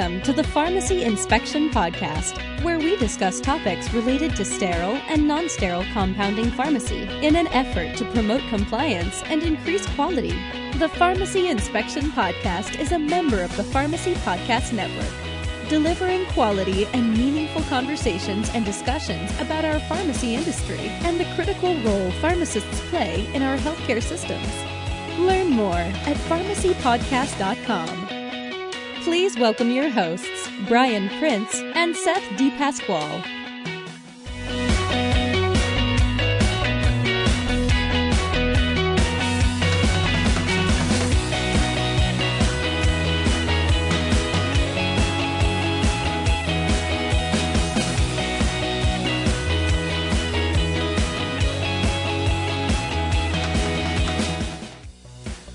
Welcome to the Pharmacy Inspection Podcast, where we discuss topics related to sterile and non sterile compounding pharmacy in an effort to promote compliance and increase quality. The Pharmacy Inspection Podcast is a member of the Pharmacy Podcast Network, delivering quality and meaningful conversations and discussions about our pharmacy industry and the critical role pharmacists play in our healthcare systems. Learn more at pharmacypodcast.com. Please welcome your hosts, Bryan Prince and Seth DePasquale.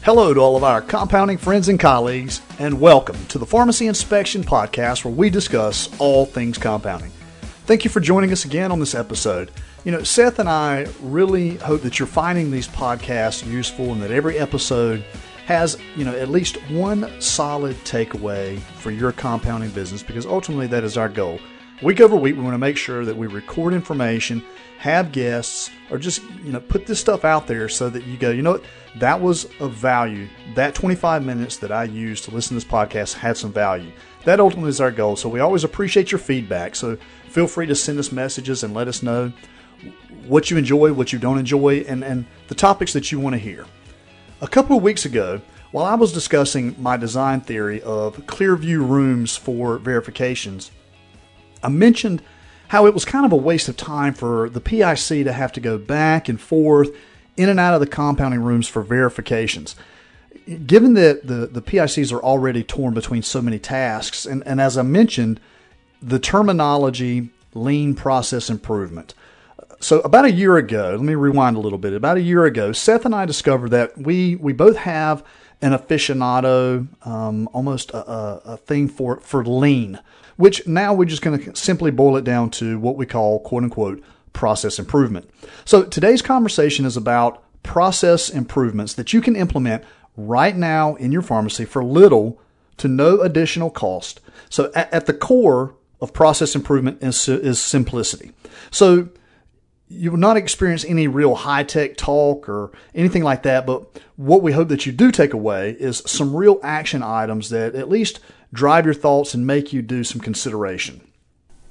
Hello to all of our compounding friends and colleagues, and welcome to the Pharmacy Inspection Podcast where we discuss all things compounding. Thank you for joining us again on this episode. You know, Seth and I really hope that you're finding these podcasts useful and that every episode has, you know, at least one solid takeaway for your compounding business because ultimately that is our goal. Week over week, we want to make sure that we record information, have guests, or just, you know, put this stuff out there so that you go, you know what, that was of value. That 25 minutes that I used to listen to this podcast had some value. That ultimately is our goal. So we always appreciate your feedback. So feel free to send us messages and let us know what you enjoy, what you don't enjoy, and, and the topics that you want to hear. A couple of weeks ago, while I was discussing my design theory of Clearview rooms for verifications, I mentioned how it was kind of a waste of time for the PIC to have to go back and forth in and out of the compounding rooms for verifications. Given that the, the PICs are already torn between so many tasks, and, and as I mentioned, the terminology lean process improvement. So about a year ago, let me rewind a little bit. About a year ago, Seth and I discovered that we we both have an aficionado, um, almost a, a, a thing for for lean which now we're just going to simply boil it down to what we call quote unquote process improvement. So today's conversation is about process improvements that you can implement right now in your pharmacy for little to no additional cost. So at, at the core of process improvement is, is simplicity. So you will not experience any real high tech talk or anything like that. But what we hope that you do take away is some real action items that at least drive your thoughts and make you do some consideration.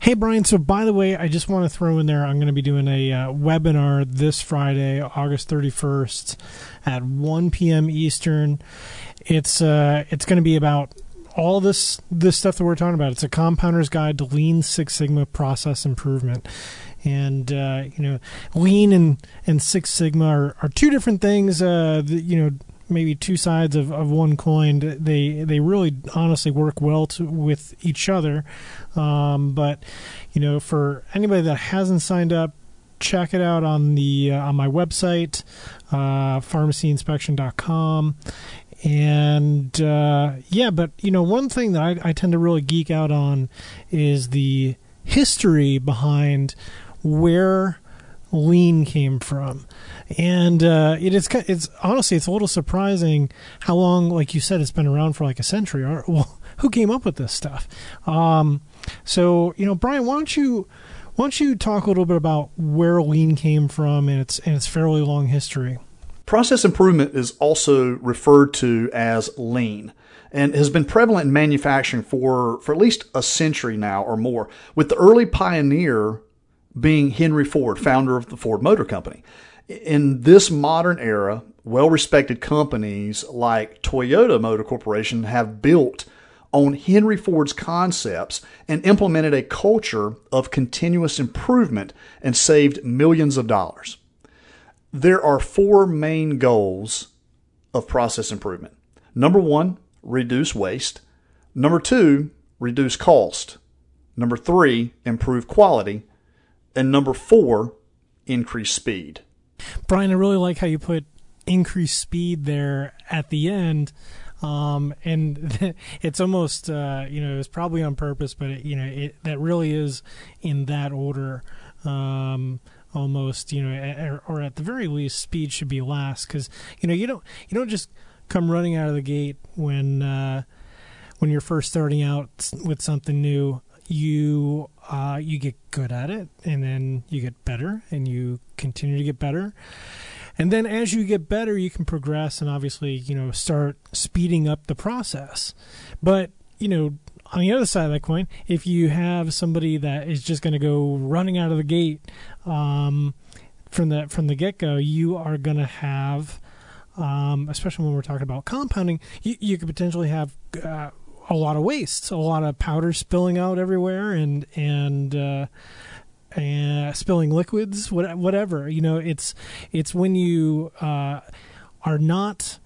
Hey, Bryan. So, by the way, I just want to throw in there I'm going to be doing a uh, webinar this Friday, August 31st at 1 p.m. Eastern. It's uh, it's going to be about all this this stuff that we're talking about. It's a compounder's guide to Lean Six Sigma process improvement. And uh, you know, Lean and and Six Sigma are, are two different things. Uh, that, you know, maybe two sides of, of one coin. They they really honestly work well to, with each other. Um, but you know, for anybody that hasn't signed up, check it out on the uh, on my website, uh, pharmacyinspection.com. And uh, yeah, but you know, one thing that I, I tend to really geek out on is the history behind where lean came from and uh, it is it's honestly it's a little surprising how long like you said it's been around for like a century. Or well who came up with this stuff? Um, so you know Bryan why don't you why don't you talk a little bit about where lean came from and its and its fairly long history? Process improvement is also referred to as lean and has been prevalent in manufacturing for, for at least a century now or more, with the early pioneer being Henry Ford, founder of the Ford Motor Company. In this modern era, well respected companies like Toyota Motor Corporation have built on Henry Ford's concepts and implemented a culture of continuous improvement and saved millions of dollars. There are four main goals of process improvement. Number one, reduce waste. Number two, reduce cost. Number three, improve quality. And number four, increase speed. Bryan, I really like how you put increased speed there at the end. Um, and it's almost, uh, you know, it's probably on purpose, but it, you know, it, that really is in that order. Um, almost, you know, or, or at the very least, speed should be last because, you know, you don't, you don't just come running out of the gate when, uh, when you're first starting out with something new, you uh, you get good at it, and then you get better, and you continue to get better. And then as you get better, you can progress and obviously, you know, start speeding up the process. But, you know, on the other side of that coin, if you have somebody that is just going to go running out of the gate um, from the from the get go, you are going to have, um, especially when we're talking about compounding, you, you could potentially have uh, a lot of waste, a lot of powder spilling out everywhere, and and uh, spilling liquids, whatever. You know, it's it's when you uh, are not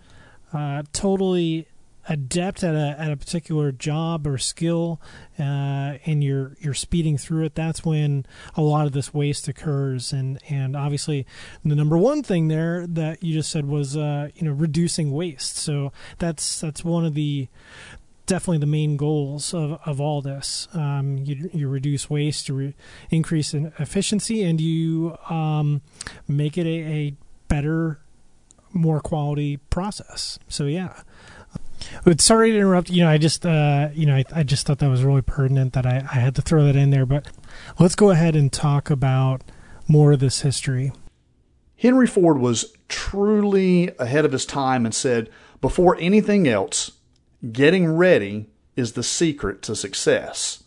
uh, totally adept at a at a particular job or skill, uh, and you're you're speeding through it. That's when a lot of this waste occurs, and and obviously the number one thing there that you just said was uh, you know reducing waste. So that's that's one of the definitely the main goals of, of all this. Um, you, you reduce waste, you re- increase in efficiency, and you um, make it a, a, better, more quality process. So yeah. But sorry to interrupt. You know, I just uh, you know I, I just thought that was really pertinent that I, I had to throw that in there. But let's go ahead and talk about more of this history. Henry Ford was truly ahead of his time and said, before anything else, Getting ready is the secret to success.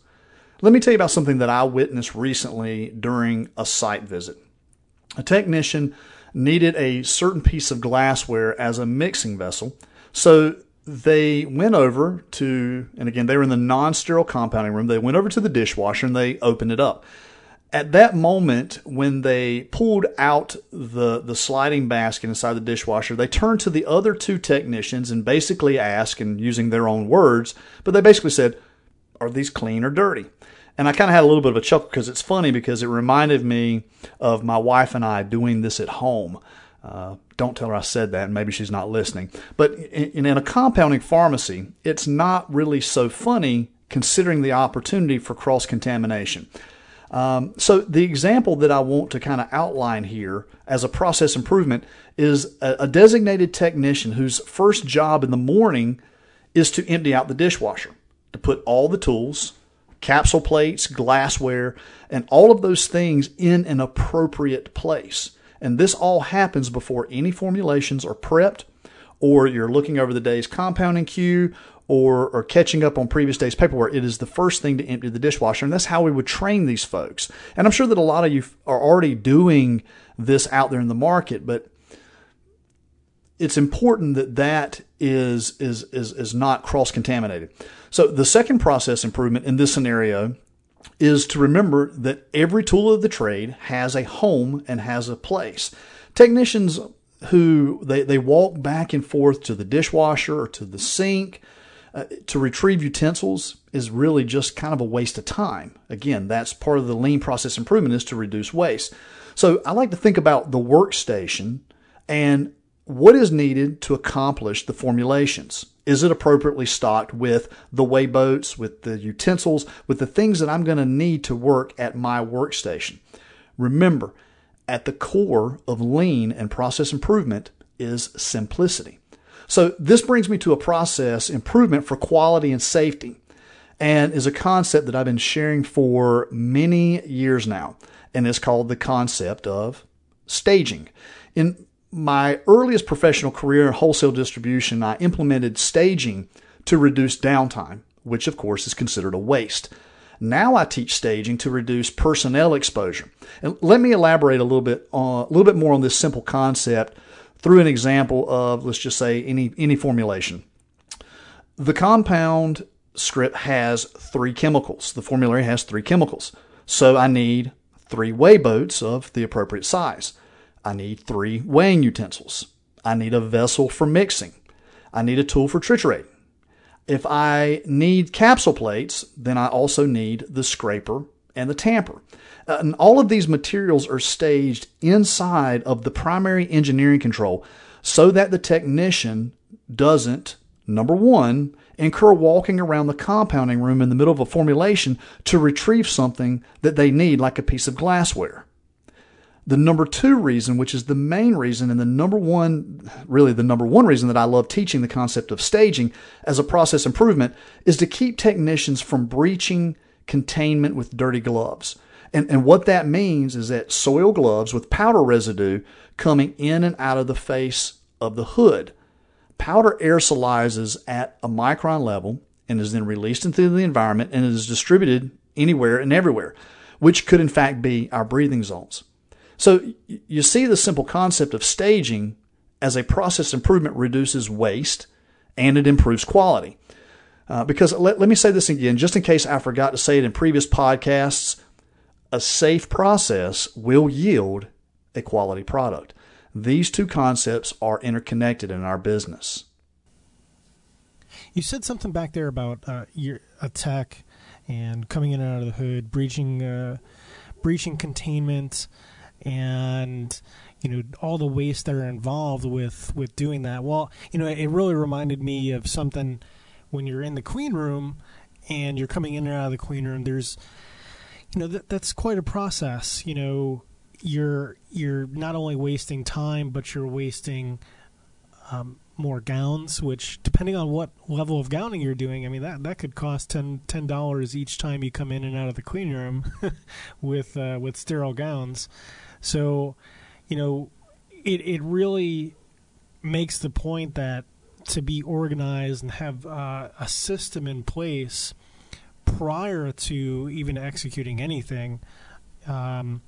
Let me tell you about something that I witnessed recently during a site visit. A technician needed a certain piece of glassware as a mixing vessel, so they went over to, and again, they were in the non sterile compounding room. They went over to the dishwasher and they opened it up at that moment when they pulled out the the sliding basket inside the dishwasher they turned to the other two technicians and basically asked and using their own words but they basically said are these clean or dirty and i kind of had a little bit of a chuckle because it's funny because it reminded me of my wife and i doing this at home uh, don't tell her I said that, and maybe she's not listening. But in, in a compounding pharmacy, it's not really so funny considering the opportunity for cross contamination. Um, so the example that I want to kind of outline here as a process improvement is a, a designated technician whose first job in the morning is to empty out the dishwasher, to put all the tools, capsule plates, glassware, and all of those things in an appropriate place. And this all happens before any formulations are prepped or you're looking over the day's compounding queue or, or catching up on previous day's paperwork, it is the first thing to empty the dishwasher. And that's how we would train these folks. And I'm sure that a lot of you are already doing this out there in the market, but it's important that that is, is, is, is not cross contaminated. So the second process improvement in this scenario is to remember that every tool of the trade has a home and has a place. Technicians who they, they walk back and forth to the dishwasher or to the sink uh, to retrieve utensils is really just kind of a waste of time. Again, that's part of the lean process improvement is to reduce waste. So I like to think about the workstation and what is needed to accomplish the formulations. Is it appropriately stocked with the weigh boats, with the utensils, with the things that I'm going to need to work at my workstation? Remember, at the core of lean and process improvement is simplicity. So this brings me to a process improvement for quality and safety and is a concept that I've been sharing for many years now. And it's called the concept of staging. In my earliest professional career in wholesale distribution, I implemented staging to reduce downtime, which of course is considered a waste. Now I teach staging to reduce personnel exposure. And let me elaborate a little bit on, a little bit more on this simple concept through an example of, let's just say, any, any formulation. The compound script has three chemicals. The formulary has three chemicals. So I need three weigh boats of the appropriate size. I need three weighing utensils. I need a vessel for mixing. I need a tool for triturating. If I need capsule plates, then I also need the scraper and the tamper. Uh, and all of these materials are staged inside of the primary engineering control so that the technician doesn't, number one, incur walking around the compounding room in the middle of a formulation to retrieve something that they need, like a piece of glassware. The number two reason, which is the main reason, and the number one, really the number one reason that I love teaching the concept of staging as a process improvement, is to keep technicians from breaching containment with dirty gloves. And, and what that means is that soil gloves with powder residue coming in and out of the face of the hood. Powder aerosolizes at a micron level and is then released into the environment and is distributed anywhere and everywhere, which could in fact be our breathing zones. So you see the simple concept of staging as a process improvement reduces waste and it improves quality. Uh, because let, let me say this again, just in case I forgot to say it in previous podcasts, a safe process will yield a quality product. These two concepts are interconnected in our business. You said something back there about uh, your attack and coming in and out of the hood, breaching, uh, breaching containment, and you know all the waste that are involved with with doing that. Well, you know, it really reminded me of something when you're in the clean room and you're coming in and out of the clean room. There's you know that that's quite a process. You know, you're you're not only wasting time, but you're wasting um, more gowns. Which, depending on what level of gowning you're doing, I mean that that could cost 10 dollars each time you come in and out of the clean room with uh, with sterile gowns. So, you know, it it really makes the point that to be organized and have uh, a system in place prior to even executing anything, um,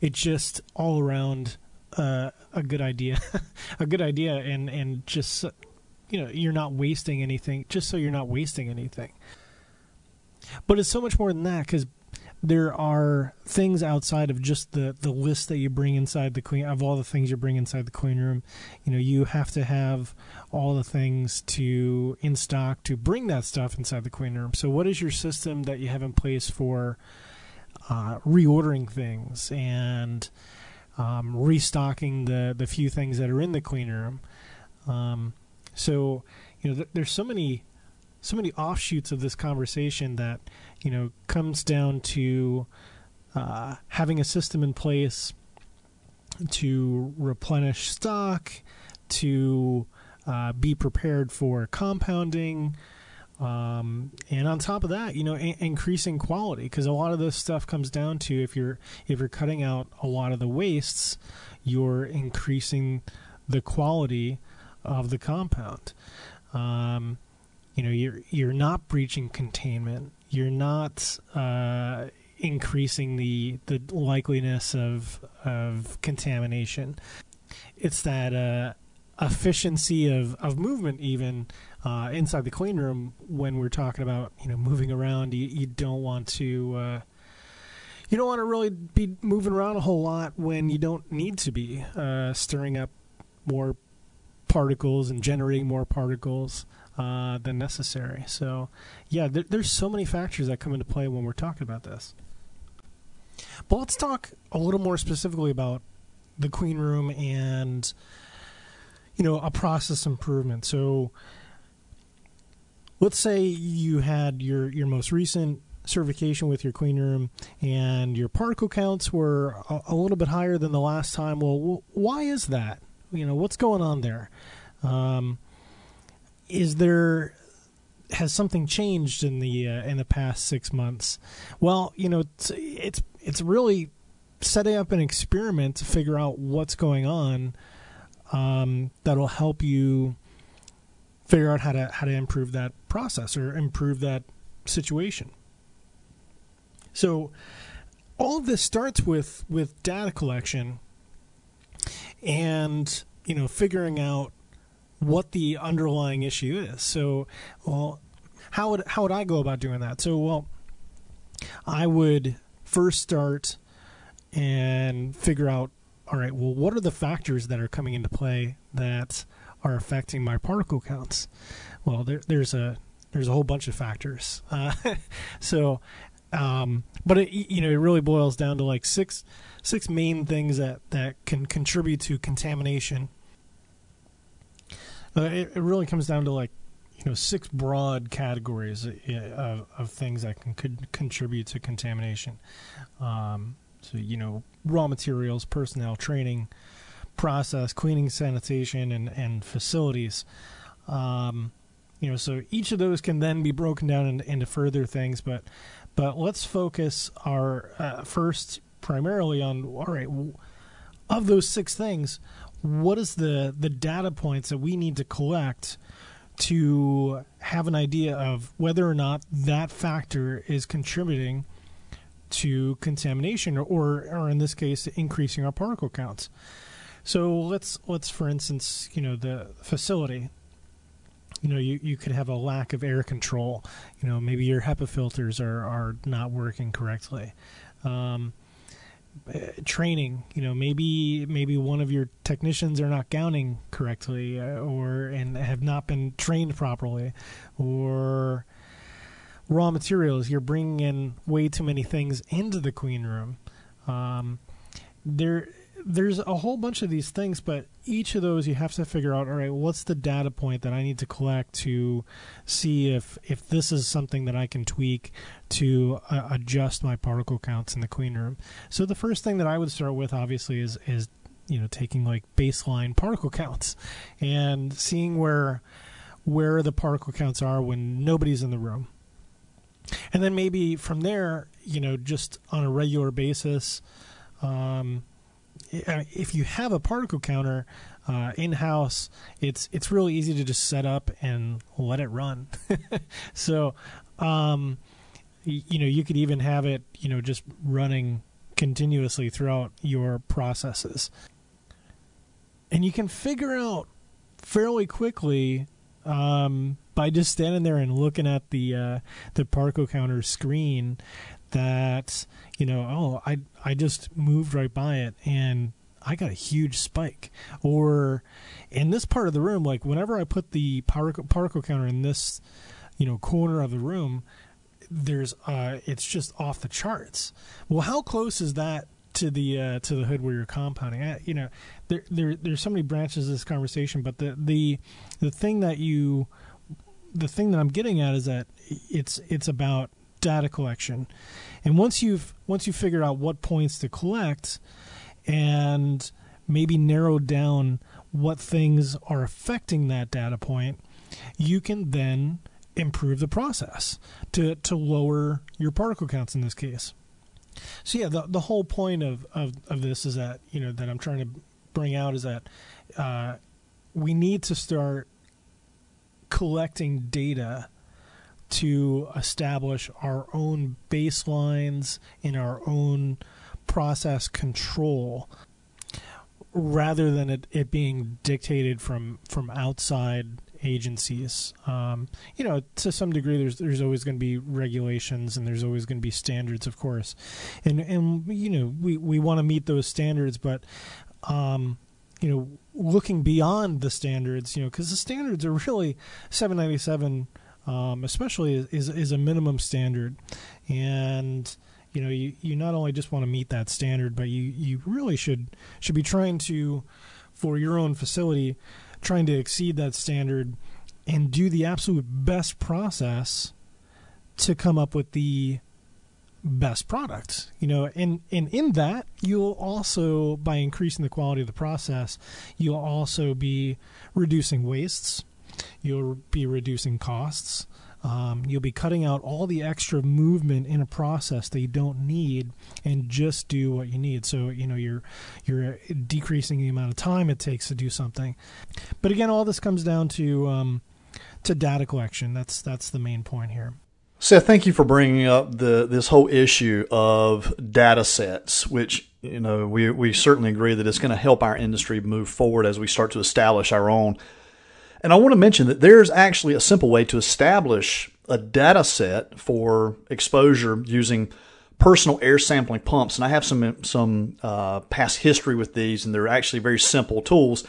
it's just all around uh, a good idea, a good idea, and and just you know you're not wasting anything, just so you're not wasting anything. But it's so much more than that because there are things outside of just the the list that you bring inside the queen of all the things you bring inside the clean room. You know, you have to have all the things to in stock to bring that stuff inside the clean room. So, what is your system that you have in place for uh, reordering things and um, restocking the the few things that are in the clean room? Um, so, you know, th- there's so many so many offshoots of this conversation that you know comes down to uh, having a system in place to replenish stock, to uh, be prepared for compounding, um, and on top of that, you know, a- increasing quality because a lot of this stuff comes down to if you're if you're cutting out a lot of the wastes, you're increasing the quality of the compound. Um, you know you're you're not breaching containment. You're not uh, increasing the the likeliness of of contamination. It's that uh, efficiency of, of movement even uh, inside the clean room when we're talking about you know moving around. You, you don't want to uh, you don't want to really be moving around a whole lot when you don't need to be uh, stirring up more particles and generating more particles uh, than necessary. So, yeah, there, there's so many factors that come into play when we're talking about this. But let's talk a little more specifically about the clean room and you know a process improvement. So, let's say you had your your most recent certification with your clean room and your particle counts were a, a little bit higher than the last time. Well, why is that? You know, what's going on there? Um, is there has something changed in the uh, in the past six months? Well, you know, it's it's, it's really setting up an experiment to figure out what's going on. Um, that'll help you figure out how to how to improve that process or improve that situation. So, all of this starts with with data collection and you know figuring out what the underlying issue is. So, well, how would how would I go about doing that? So, well, I would first start and figure out all right, well, what are the factors that are coming into play that are affecting my particle counts? Well, there, there's a there's a whole bunch of factors. Uh, so, um, but it, you know, it really boils down to like six six main things that that can contribute to contamination uh, it, it really comes down to like you know six broad categories uh, of, of things that can could contribute to contamination. Um, So, you know, raw materials, personnel, training, process, cleaning, sanitation, and, and facilities. Um, you know, so each of those can then be broken down in, into further things, but but let's focus our uh, first primarily on all right of those six things what is the the data points that we need to collect to have an idea of whether or not that factor is contributing to contamination or, or in this case increasing our particle counts? So let's let's for instance you know the facility. You know you, you could have a lack of air control. You know maybe your HEPA filters are, are not working correctly. Um, training you know maybe maybe one of your technicians are not gowning correctly uh, or and have not been trained properly or raw materials. You're bringing in way too many things into the clean room. Um, there there's a whole bunch of these things, but each of those you have to figure out. All right, what's the data point that I need to collect to see if if this is something that I can tweak to uh, adjust my particle counts in the clean room. So the first thing that I would start with, obviously, is is you know taking like baseline particle counts and seeing where where the particle counts are when nobody's in the room. And then maybe from there, you know, just on a regular basis, um, if you have a particle counter uh, in house, it's it's really easy to just set up and let it run. so, um, you know, you could even have it, you know, just running continuously throughout your processes, and you can figure out fairly quickly um, by just standing there and looking at the uh, the particle counter screen that you know oh I I just moved right by it and I got a huge spike or in this part of the room like whenever I put the particle, counter in this you know corner of the room there's uh it's just off the charts well how close is that to the uh, to the hood where you're compounding. I, you know, there there there's so many branches of this conversation, but the the the thing that you the thing that I'm getting at is that it's it's about data collection. And once you've once you've figured out what points to collect and maybe narrowed down what things are affecting that data point, you can then improve the process to, to lower your particle counts in this case. So yeah, the the whole point of, of, of this is that, you know, that I'm trying to bring out is that uh, we need to start collecting data to establish our own baselines in our own process control rather than it, it being dictated from from outside agencies. Um, you know, to some degree, there's there's always going to be regulations and there's always going to be standards, of course, and and you know we we want to meet those standards, but um, you know, looking beyond the standards, you know, because the standards are really 797 um, especially is is a minimum standard, and you know you, you not only just want to meet that standard, but you you really should should be trying to for your own facility trying to exceed that standard and do the absolute best process to come up with the best product you know. And and in that you'll also by increasing the quality of the process you'll also be reducing wastes You'll be reducing costs. Um, you'll be cutting out all the extra movement in a process that you don't need, and just do what you need. So you know you're you're decreasing the amount of time it takes to do something. But again, all this comes down to um, to data collection. That's that's the main point here. Seth, thank you for bringing up the this whole issue of data sets, which you know we we certainly agree that it's going to help our industry move forward as we start to establish our own and I want to mention that there's actually a simple way to establish a data set for exposure using personal air sampling pumps. And I have some some uh, past history with these, and they're actually very simple tools.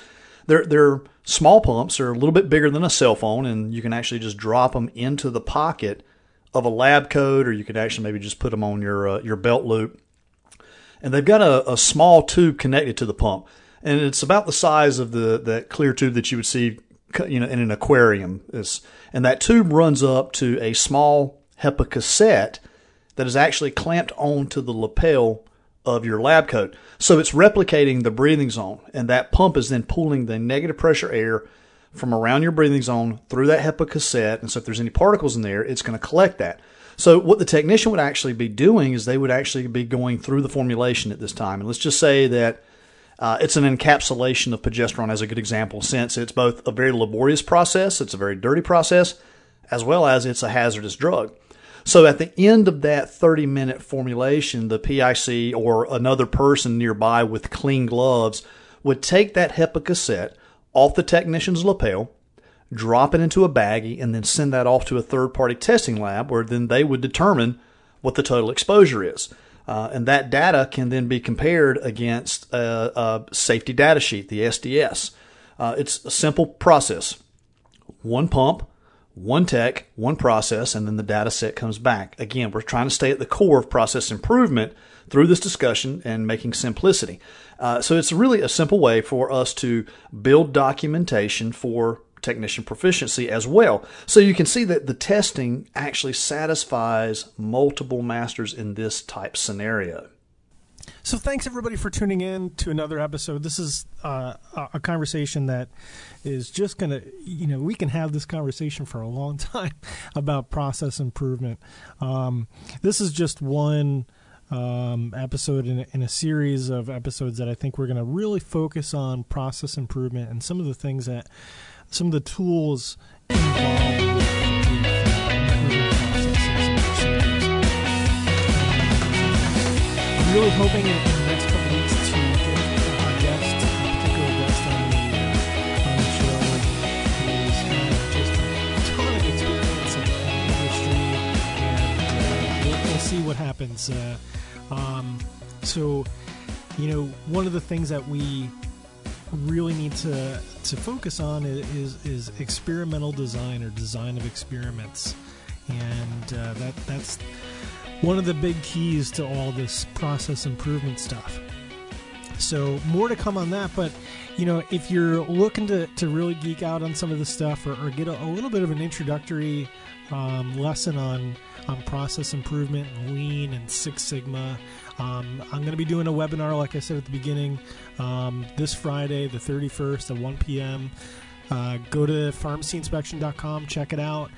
They're they're small pumps. They're a little bit bigger than a cell phone, and you can actually just drop them into the pocket of a lab coat, or you could actually maybe just put them on your uh, your belt loop. And they've got a, a small tube connected to the pump, and it's about the size of the that clear tube that you would see you know, in an aquarium. It's, and that tube runs up to a small HEPA cassette that is actually clamped onto the lapel of your lab coat. So it's replicating the breathing zone, and that pump is then pulling the negative pressure air from around your breathing zone through that HEPA cassette. And so if there's any particles in there, it's going to collect that. So what the technician would actually be doing is they would actually be going through the formulation at this time. And let's just say that uh, it's an encapsulation of progesterone as a good example, since it's both a very laborious process, it's a very dirty process, as well as it's a hazardous drug. So at the end of that 30 minute formulation, the PIC or another person nearby with clean gloves would take that HEPA cassette off the technician's lapel, drop it into a baggie, and then send that off to a third party testing lab where then they would determine what the total exposure is. Uh, and that data can then be compared against a, a safety data sheet, the SDS. Uh, it's a simple process. One pump, one tech, one process, and then the data set comes back. Again, we're trying to stay at the core of process improvement through this discussion and making simplicity. Uh, so it's really a simple way for us to build documentation for technician proficiency as well. So you can see that the testing actually satisfies multiple masters in this type scenario. So thanks everybody for tuning in to another episode. This is uh, a conversation that is just going to, you know, we can have this conversation for a long time about process improvement. Um, this is just one um, episode in a, in a series of episodes that I think we're going to really focus on process improvement and some of the things that some of the tools involved I'm really hoping in, the next couple weeks to get a guest, a particular guest on the, on the show who's had just a ton of experience in the industry, and uh, we'll, we'll, see what happens. Uh, um, so, you know, one of the things that we really need to to focus on is is experimental design or design of experiments, and uh, that that's one of the big keys to all this process improvement stuff. So more to come on that, but you know, if you're looking to, to really geek out on some of this stuff or, or get a, a, little bit of an introductory um, lesson on on process improvement and lean and Six Sigma, um, I'm going to be doing a webinar, like I said at the beginning, um, this Friday, the 31st at 1 p.m. Uh, go to pharmacyinspection.com, check it out.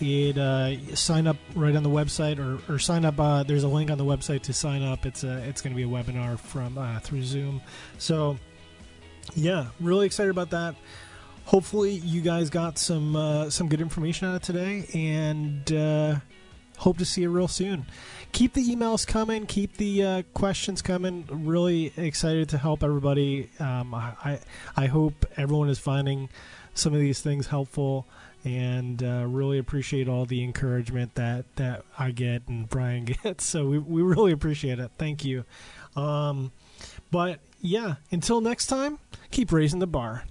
It uh, sign up right on the website, or, or sign up. Uh, there's a link on the website to sign up. It's a, it's going to be a webinar from uh, through Zoom. So, yeah, really excited about that. Hopefully, you guys got some uh, some good information out of today, and uh, hope to see you real soon keep the emails coming, keep the uh, questions coming. Really excited to help everybody. Um, I I hope everyone is finding some of these things helpful, and uh, really appreciate all the encouragement that that I get and Bryan gets. So we we really appreciate it. Thank you. Um, but yeah, until next time, keep raising the bar.